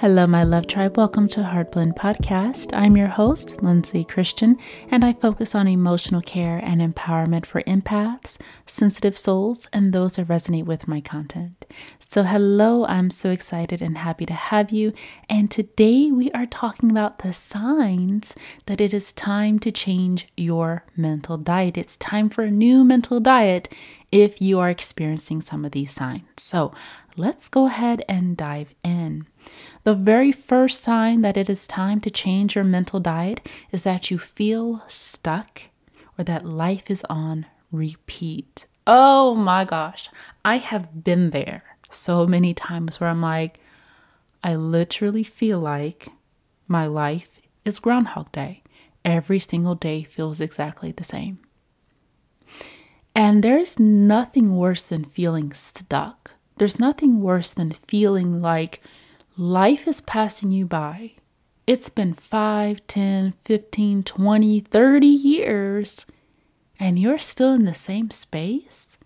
Hello, my love tribe. Welcome to Heart Blend Podcast. I'm your host, Lindsay Christian, and I focus on emotional care and empowerment for empaths, sensitive souls, and those that resonate with my content. So, hello, I'm so excited and happy to have you. And today we are talking about the signs that it is time to change your mental diet. It's time for a new mental diet if you are experiencing some of these signs. So, let's go ahead and dive in. The very first sign that it is time to change your mental diet is that you feel stuck or that life is on repeat. Oh my gosh, I have been there so many times where I'm like, I literally feel like my life is Groundhog Day. Every single day feels exactly the same. And there's nothing worse than feeling stuck. There's nothing worse than feeling like life is passing you by. It's been 5, 10, 15, 20, 30 years, and you're still in the same space.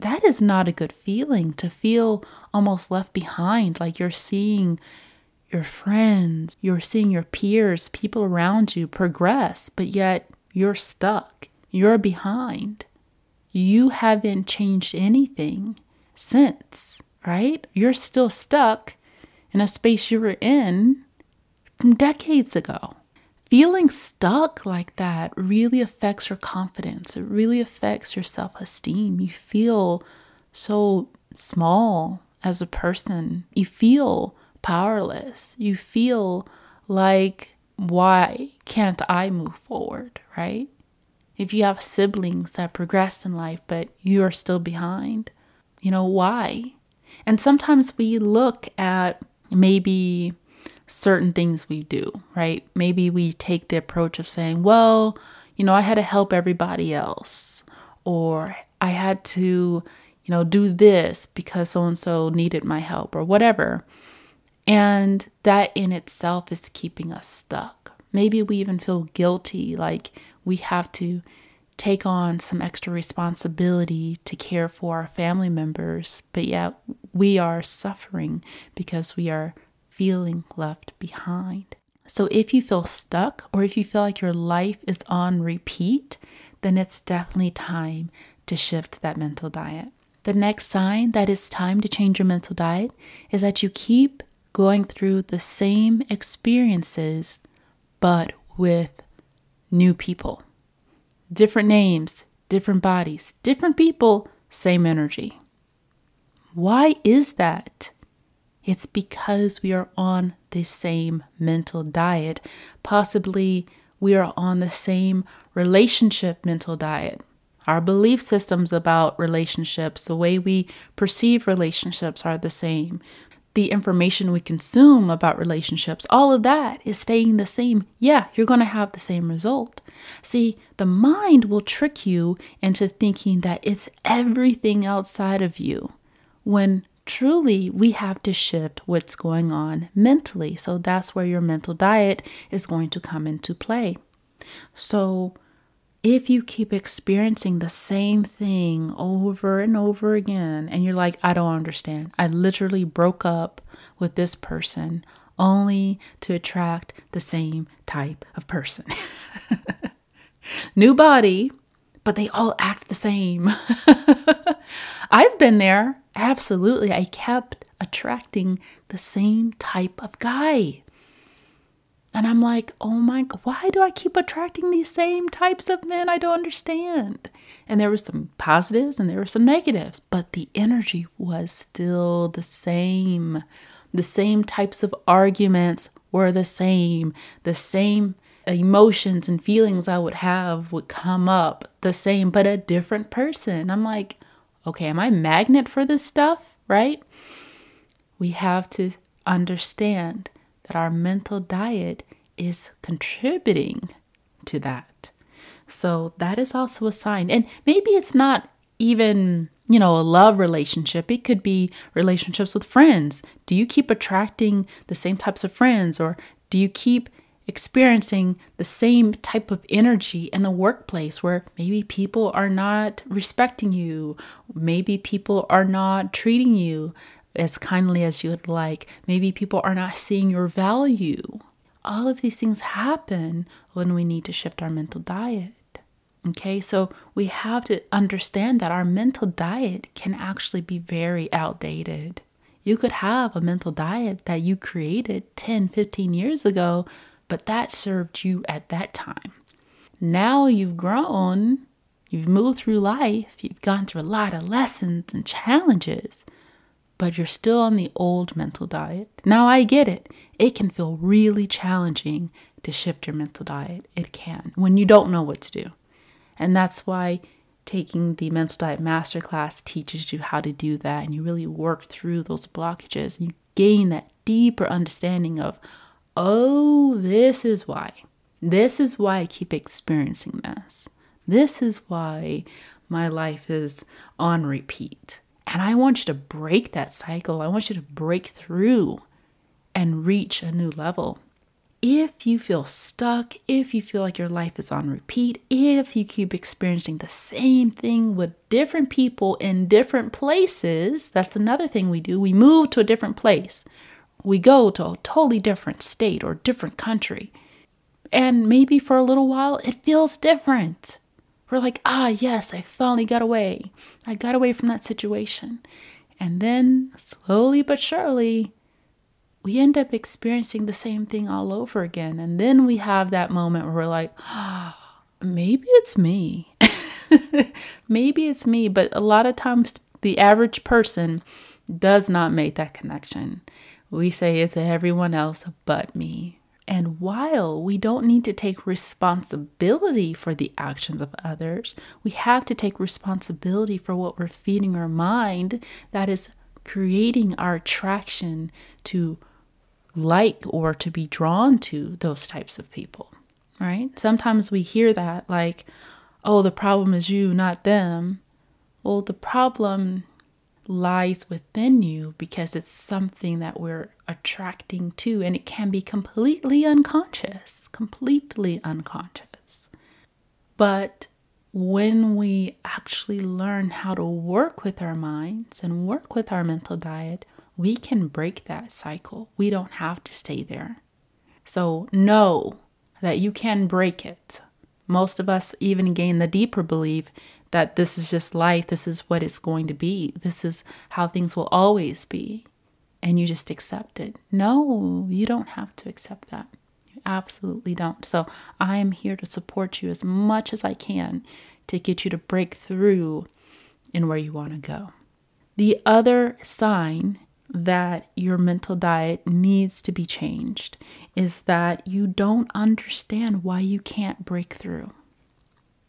That is not a good feeling to feel almost left behind, like you're seeing your friends, you're seeing your peers, people around you progress, but yet you're stuck. You're behind. You haven't changed anything since, right? You're still stuck in a space you were in from decades ago. Feeling stuck like that really affects your confidence. It really affects your self esteem. You feel so small as a person. You feel powerless. You feel like, why can't I move forward, right? If you have siblings that progressed in life, but you are still behind, you know, why? And sometimes we look at maybe certain things we do, right? Maybe we take the approach of saying, well, you know, I had to help everybody else, or I had to, you know, do this because so and so needed my help, or whatever. And that in itself is keeping us stuck. Maybe we even feel guilty, like we have to take on some extra responsibility to care for our family members, but yet we are suffering because we are feeling left behind. So, if you feel stuck or if you feel like your life is on repeat, then it's definitely time to shift that mental diet. The next sign that it's time to change your mental diet is that you keep going through the same experiences, but with new people different names, different bodies, different people, same energy. Why is that? It's because we are on the same mental diet. Possibly we are on the same relationship mental diet. Our belief systems about relationships, the way we perceive relationships are the same the information we consume about relationships, all of that is staying the same. Yeah, you're going to have the same result. See, the mind will trick you into thinking that it's everything outside of you when truly we have to shift what's going on mentally. So that's where your mental diet is going to come into play. So, if you keep experiencing the same thing over and over again, and you're like, I don't understand, I literally broke up with this person only to attract the same type of person. New body, but they all act the same. I've been there. Absolutely. I kept attracting the same type of guy. And I'm like, oh my, why do I keep attracting these same types of men? I don't understand. And there were some positives and there were some negatives, but the energy was still the same. The same types of arguments were the same. The same emotions and feelings I would have would come up the same, but a different person. I'm like, okay, am I magnet for this stuff? Right? We have to understand that our mental diet is contributing to that. So that is also a sign. And maybe it's not even, you know, a love relationship. It could be relationships with friends. Do you keep attracting the same types of friends or do you keep experiencing the same type of energy in the workplace where maybe people are not respecting you, maybe people are not treating you as kindly as you would like. Maybe people are not seeing your value. All of these things happen when we need to shift our mental diet. Okay, so we have to understand that our mental diet can actually be very outdated. You could have a mental diet that you created 10, 15 years ago, but that served you at that time. Now you've grown, you've moved through life, you've gone through a lot of lessons and challenges, but you're still on the old mental diet. Now I get it. It can feel really challenging to shift your mental diet. It can when you don't know what to do. And that's why taking the mental diet masterclass teaches you how to do that and you really work through those blockages and you gain that deeper understanding of oh this is why this is why i keep experiencing this this is why my life is on repeat and i want you to break that cycle i want you to break through and reach a new level if you feel stuck, if you feel like your life is on repeat, if you keep experiencing the same thing with different people in different places, that's another thing we do. We move to a different place. We go to a totally different state or different country. And maybe for a little while, it feels different. We're like, ah, yes, I finally got away. I got away from that situation. And then slowly but surely, we end up experiencing the same thing all over again. And then we have that moment where we're like, oh, maybe it's me. maybe it's me. But a lot of times, the average person does not make that connection. We say it's everyone else but me. And while we don't need to take responsibility for the actions of others, we have to take responsibility for what we're feeding our mind that is creating our attraction to like or to be drawn to those types of people, right? Sometimes we hear that like, oh, the problem is you, not them. Well, the problem lies within you because it's something that we're attracting to, and it can be completely unconscious, completely unconscious. But when we actually learn how to work with our minds and work with our mental diet, we can break that cycle. We don't have to stay there. So know that you can break it. Most of us even gain the deeper belief that this is just life, this is what it's going to be, this is how things will always be. And you just accept it. No, you don't have to accept that. You absolutely don't. So I am here to support you as much as I can to get you to break through in where you want to go. The other sign that your mental diet needs to be changed is that you don't understand why you can't break through.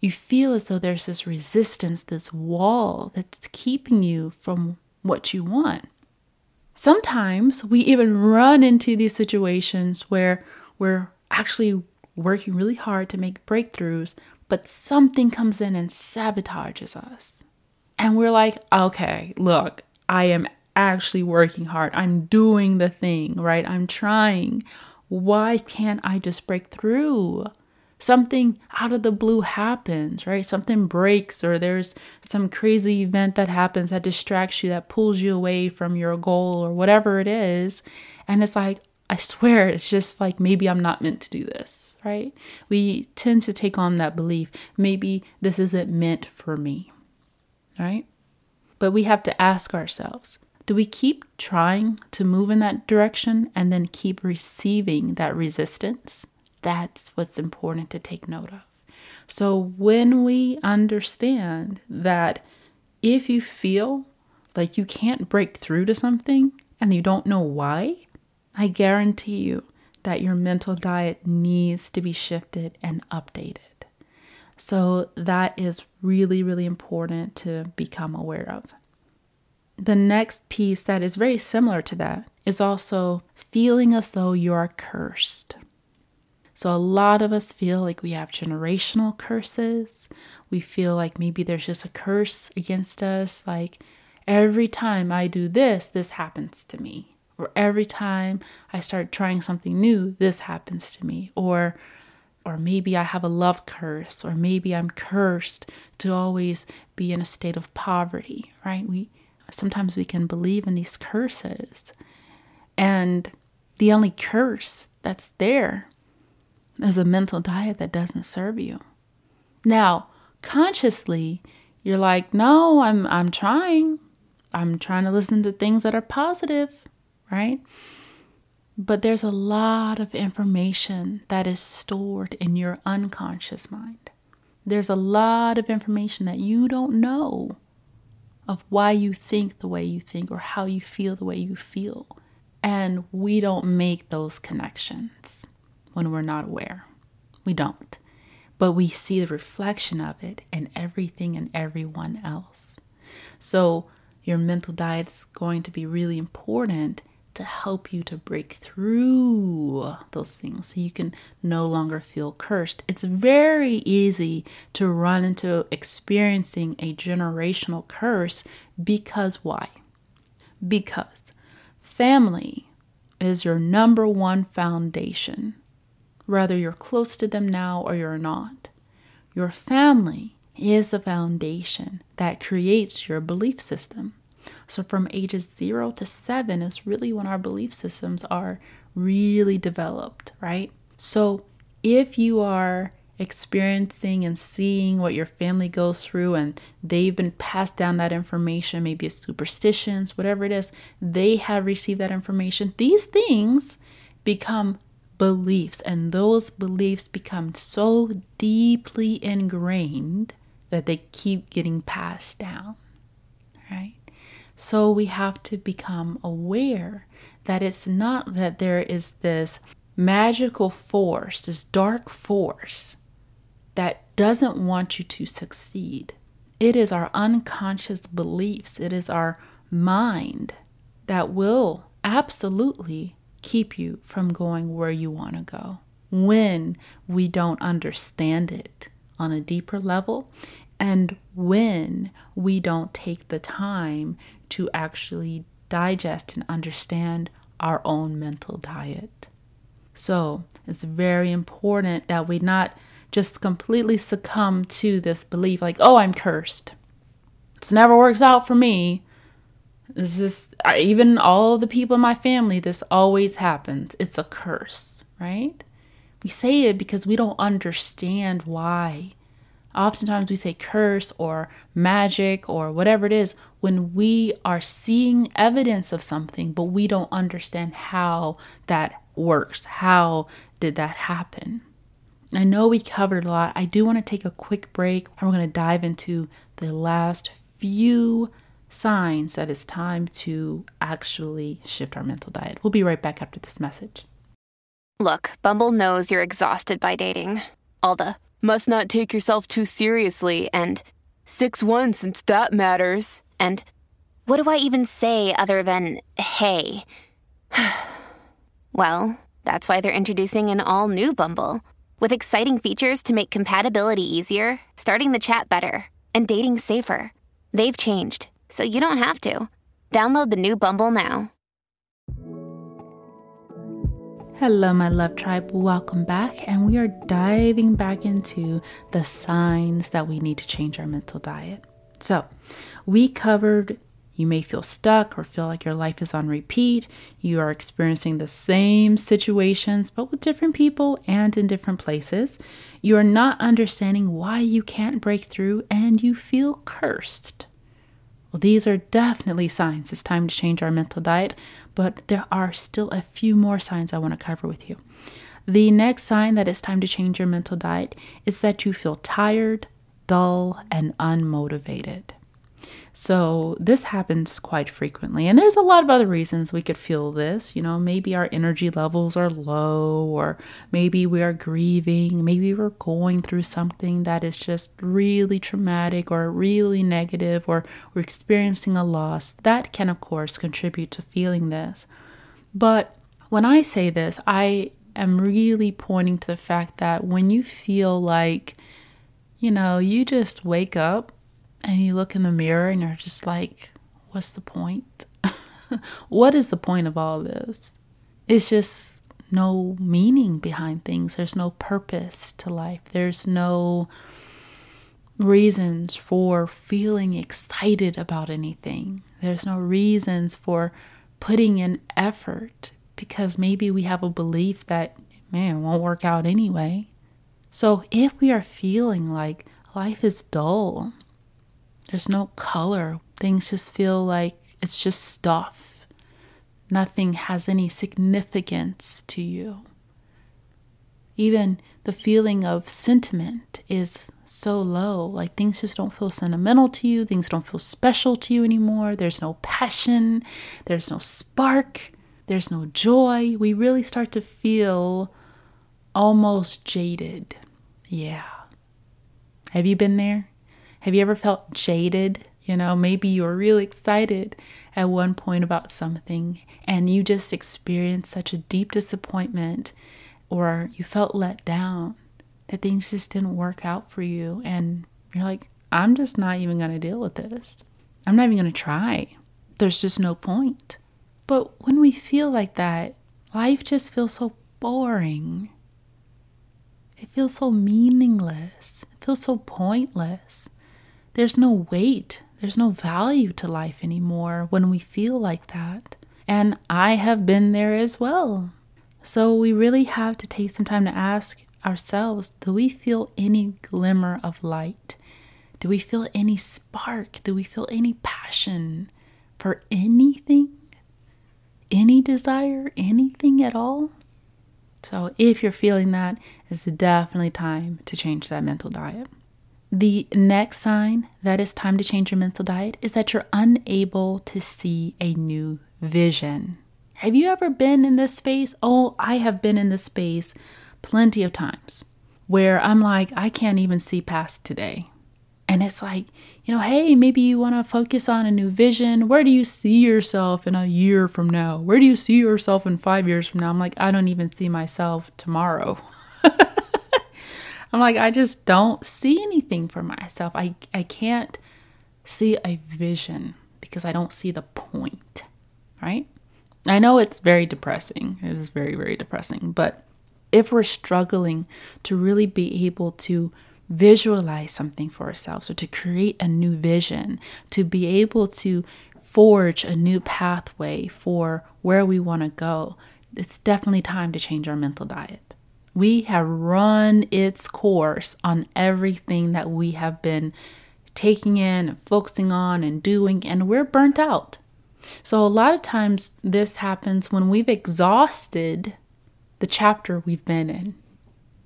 You feel as though there's this resistance, this wall that's keeping you from what you want. Sometimes we even run into these situations where we're actually working really hard to make breakthroughs, but something comes in and sabotages us. And we're like, okay, look, I am actually working hard. I'm doing the thing, right? I'm trying. Why can't I just break through? Something out of the blue happens, right? Something breaks, or there's some crazy event that happens that distracts you, that pulls you away from your goal, or whatever it is. And it's like, I swear, it's just like maybe I'm not meant to do this, right? We tend to take on that belief. Maybe this isn't meant for me, right? But we have to ask ourselves do we keep trying to move in that direction and then keep receiving that resistance? That's what's important to take note of. So, when we understand that if you feel like you can't break through to something and you don't know why, I guarantee you that your mental diet needs to be shifted and updated. So, that is really, really important to become aware of. The next piece that is very similar to that is also feeling as though you are cursed. So, a lot of us feel like we have generational curses. We feel like maybe there's just a curse against us. Like, every time I do this, this happens to me. Or every time I start trying something new, this happens to me. Or, or maybe I have a love curse, or maybe I'm cursed to always be in a state of poverty, right? We sometimes we can believe in these curses. And the only curse that's there is a mental diet that doesn't serve you. Now, consciously, you're like, "No, I'm I'm trying. I'm trying to listen to things that are positive, right?" But there's a lot of information that is stored in your unconscious mind. There's a lot of information that you don't know of why you think the way you think or how you feel the way you feel. And we don't make those connections when we're not aware. We don't. But we see the reflection of it in everything and everyone else. So, your mental diet's going to be really important to help you to break through those things so you can no longer feel cursed. It's very easy to run into experiencing a generational curse because why? Because family is your number one foundation, whether you're close to them now or you're not. Your family is the foundation that creates your belief system. So, from ages zero to seven is really when our belief systems are really developed, right? So, if you are experiencing and seeing what your family goes through and they've been passed down that information, maybe it's superstitions, whatever it is, they have received that information. These things become beliefs, and those beliefs become so deeply ingrained that they keep getting passed down, right? So we have to become aware that it's not that there is this magical force, this dark force that doesn't want you to succeed. It is our unconscious beliefs, it is our mind that will absolutely keep you from going where you want to go when we don't understand it on a deeper level and when we don't take the time to actually digest and understand our own mental diet. So it's very important that we not just completely succumb to this belief like, oh, I'm cursed. This never works out for me. This is even all the people in my family, this always happens. It's a curse, right? We say it because we don't understand why. Oftentimes we say curse or magic or whatever it is when we are seeing evidence of something, but we don't understand how that works. How did that happen? I know we covered a lot. I do want to take a quick break and we're going to dive into the last few signs that it's time to actually shift our mental diet. We'll be right back after this message. Look, Bumble knows you're exhausted by dating. All the must not take yourself too seriously, and 6 1 since that matters, and what do I even say other than hey? well, that's why they're introducing an all new Bumble with exciting features to make compatibility easier, starting the chat better, and dating safer. They've changed, so you don't have to. Download the new Bumble now. Hello, my love tribe. Welcome back. And we are diving back into the signs that we need to change our mental diet. So, we covered you may feel stuck or feel like your life is on repeat. You are experiencing the same situations, but with different people and in different places. You are not understanding why you can't break through and you feel cursed. Well, these are definitely signs it's time to change our mental diet, but there are still a few more signs I want to cover with you. The next sign that it's time to change your mental diet is that you feel tired, dull, and unmotivated. So, this happens quite frequently. And there's a lot of other reasons we could feel this. You know, maybe our energy levels are low, or maybe we are grieving, maybe we're going through something that is just really traumatic or really negative, or we're experiencing a loss. That can, of course, contribute to feeling this. But when I say this, I am really pointing to the fact that when you feel like, you know, you just wake up and you look in the mirror and you're just like, what's the point? what is the point of all this? It's just no meaning behind things. There's no purpose to life. There's no reasons for feeling excited about anything. There's no reasons for putting in effort because maybe we have a belief that, man, it won't work out anyway. So if we are feeling like life is dull, there's no color, things just feel like it's just stuff, nothing has any significance to you. Even the feeling of sentiment is so low. Like things just don't feel sentimental to you, things don't feel special to you anymore. There's no passion, there's no spark, there's no joy. We really start to feel almost jaded. Yeah. Have you been there? Have you ever felt jaded? You know, maybe you were really excited at one point about something and you just experienced such a deep disappointment or you felt let down that things just didn't work out for you and you're like, I'm just not even going to deal with this. I'm not even going to try. There's just no point. But when we feel like that, life just feels so boring. It feels so meaningless. It feels so pointless. There's no weight, there's no value to life anymore when we feel like that. And I have been there as well. So we really have to take some time to ask ourselves do we feel any glimmer of light? Do we feel any spark? Do we feel any passion for anything? Any desire? Anything at all? So, if you're feeling that, it's definitely time to change that mental diet. The next sign that it's time to change your mental diet is that you're unable to see a new vision. Have you ever been in this space? Oh, I have been in this space plenty of times where I'm like, I can't even see past today. And it's like, you know, hey, maybe you want to focus on a new vision. Where do you see yourself in a year from now? Where do you see yourself in five years from now? I'm like, I don't even see myself tomorrow. I'm like, I just don't see anything for myself. I, I can't see a vision because I don't see the point, right? I know it's very depressing. It is very, very depressing. But if we're struggling to really be able to visualize something for ourselves or to create a new vision, to be able to forge a new pathway for where we want to go, it's definitely time to change our mental diet. We have run its course on everything that we have been taking in and focusing on and doing, and we're burnt out. So, a lot of times, this happens when we've exhausted the chapter we've been in.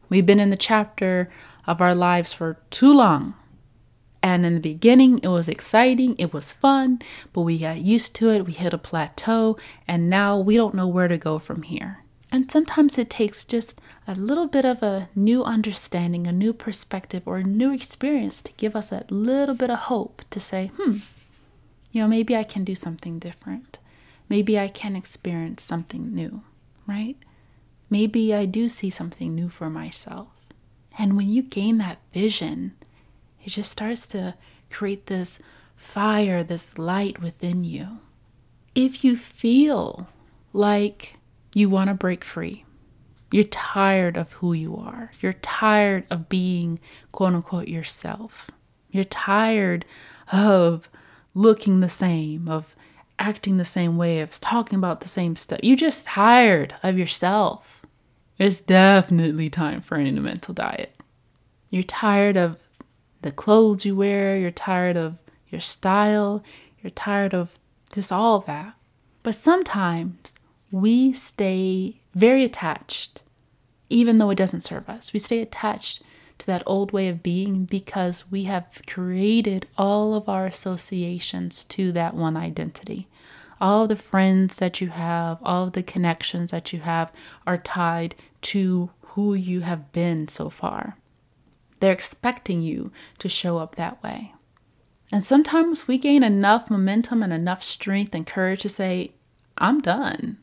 We've been in the chapter of our lives for too long. And in the beginning, it was exciting, it was fun, but we got used to it, we hit a plateau, and now we don't know where to go from here. And sometimes it takes just a little bit of a new understanding, a new perspective, or a new experience to give us that little bit of hope to say, hmm, you know, maybe I can do something different. Maybe I can experience something new, right? Maybe I do see something new for myself. And when you gain that vision, it just starts to create this fire, this light within you. If you feel like you want to break free, you're tired of who you are, you're tired of being quote unquote yourself, you're tired of looking the same, of acting the same way, of talking about the same stuff. You're just tired of yourself. It's definitely time for an mental diet. You're tired of the clothes you wear, you're tired of your style, you're tired of just all of that. But sometimes we stay very attached, even though it doesn't serve us. We stay attached to that old way of being because we have created all of our associations to that one identity. All the friends that you have, all the connections that you have are tied to who you have been so far. They're expecting you to show up that way. And sometimes we gain enough momentum and enough strength and courage to say, I'm done.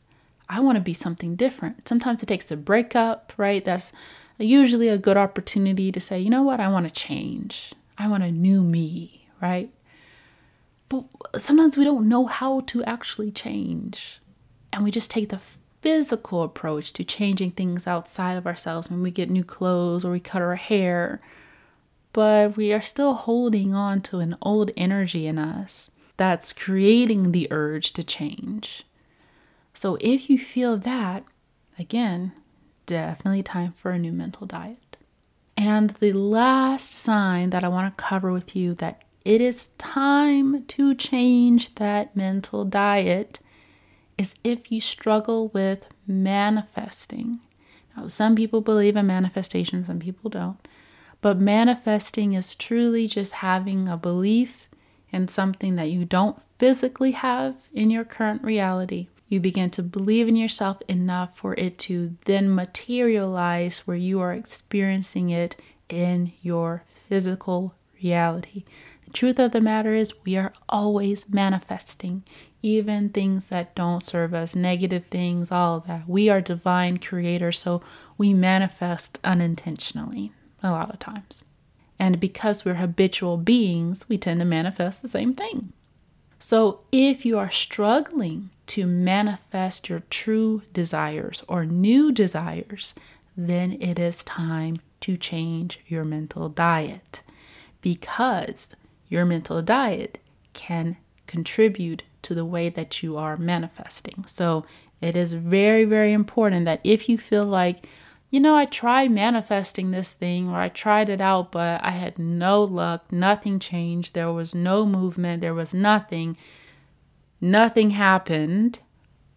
I want to be something different. Sometimes it takes a breakup, right? That's usually a good opportunity to say, you know what, I want to change. I want a new me, right? But sometimes we don't know how to actually change. And we just take the physical approach to changing things outside of ourselves when we get new clothes or we cut our hair. but we are still holding on to an old energy in us that's creating the urge to change. So if you feel that, again, definitely time for a new mental diet. And the last sign that I want to cover with you that it is time to change that mental diet is if you struggle with manifesting. Now, some people believe in manifestation, some people don't. But manifesting is truly just having a belief in something that you don't physically have in your current reality. You begin to believe in yourself enough for it to then materialize where you are experiencing it in your physical reality. The truth of the matter is, we are always manifesting, even things that don't serve us, negative things, all of that. We are divine creators, so we manifest unintentionally a lot of times. And because we're habitual beings, we tend to manifest the same thing. So if you are struggling to manifest your true desires or new desires, then it is time to change your mental diet because your mental diet can contribute to the way that you are manifesting. So it is very, very important that if you feel like you know, I tried manifesting this thing or I tried it out, but I had no luck. Nothing changed. There was no movement. There was nothing. Nothing happened.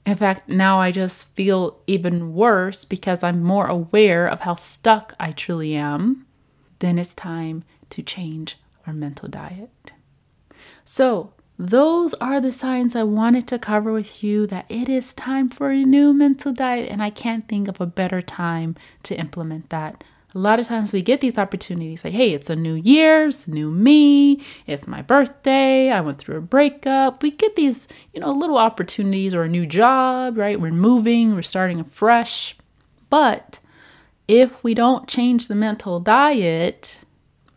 In fact, now I just feel even worse because I'm more aware of how stuck I truly am. Then it's time to change our mental diet. So, those are the signs I wanted to cover with you that it is time for a new mental diet, and I can't think of a better time to implement that. A lot of times we get these opportunities like, hey, it's a new year, it's new me, it's my birthday, I went through a breakup. We get these, you know, little opportunities or a new job, right? We're moving, we're starting afresh. But if we don't change the mental diet,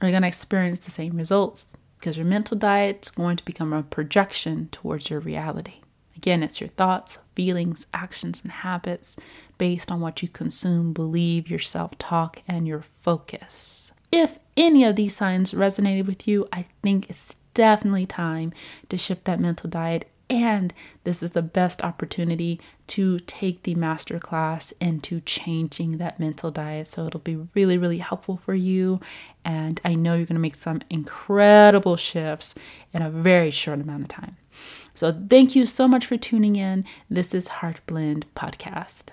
we're going to experience the same results because your mental diet is going to become a projection towards your reality. Again, it's your thoughts, feelings, actions, and habits based on what you consume, believe, your self talk, and your focus. If any of these signs resonated with you, I think it's definitely time to shift that mental diet and this is the best opportunity to take the masterclass into changing that mental diet. So it'll be really, really helpful for you. And I know you're going to make some incredible shifts in a very short amount of time. So thank you so much for tuning in. This is Heart Blend Podcast.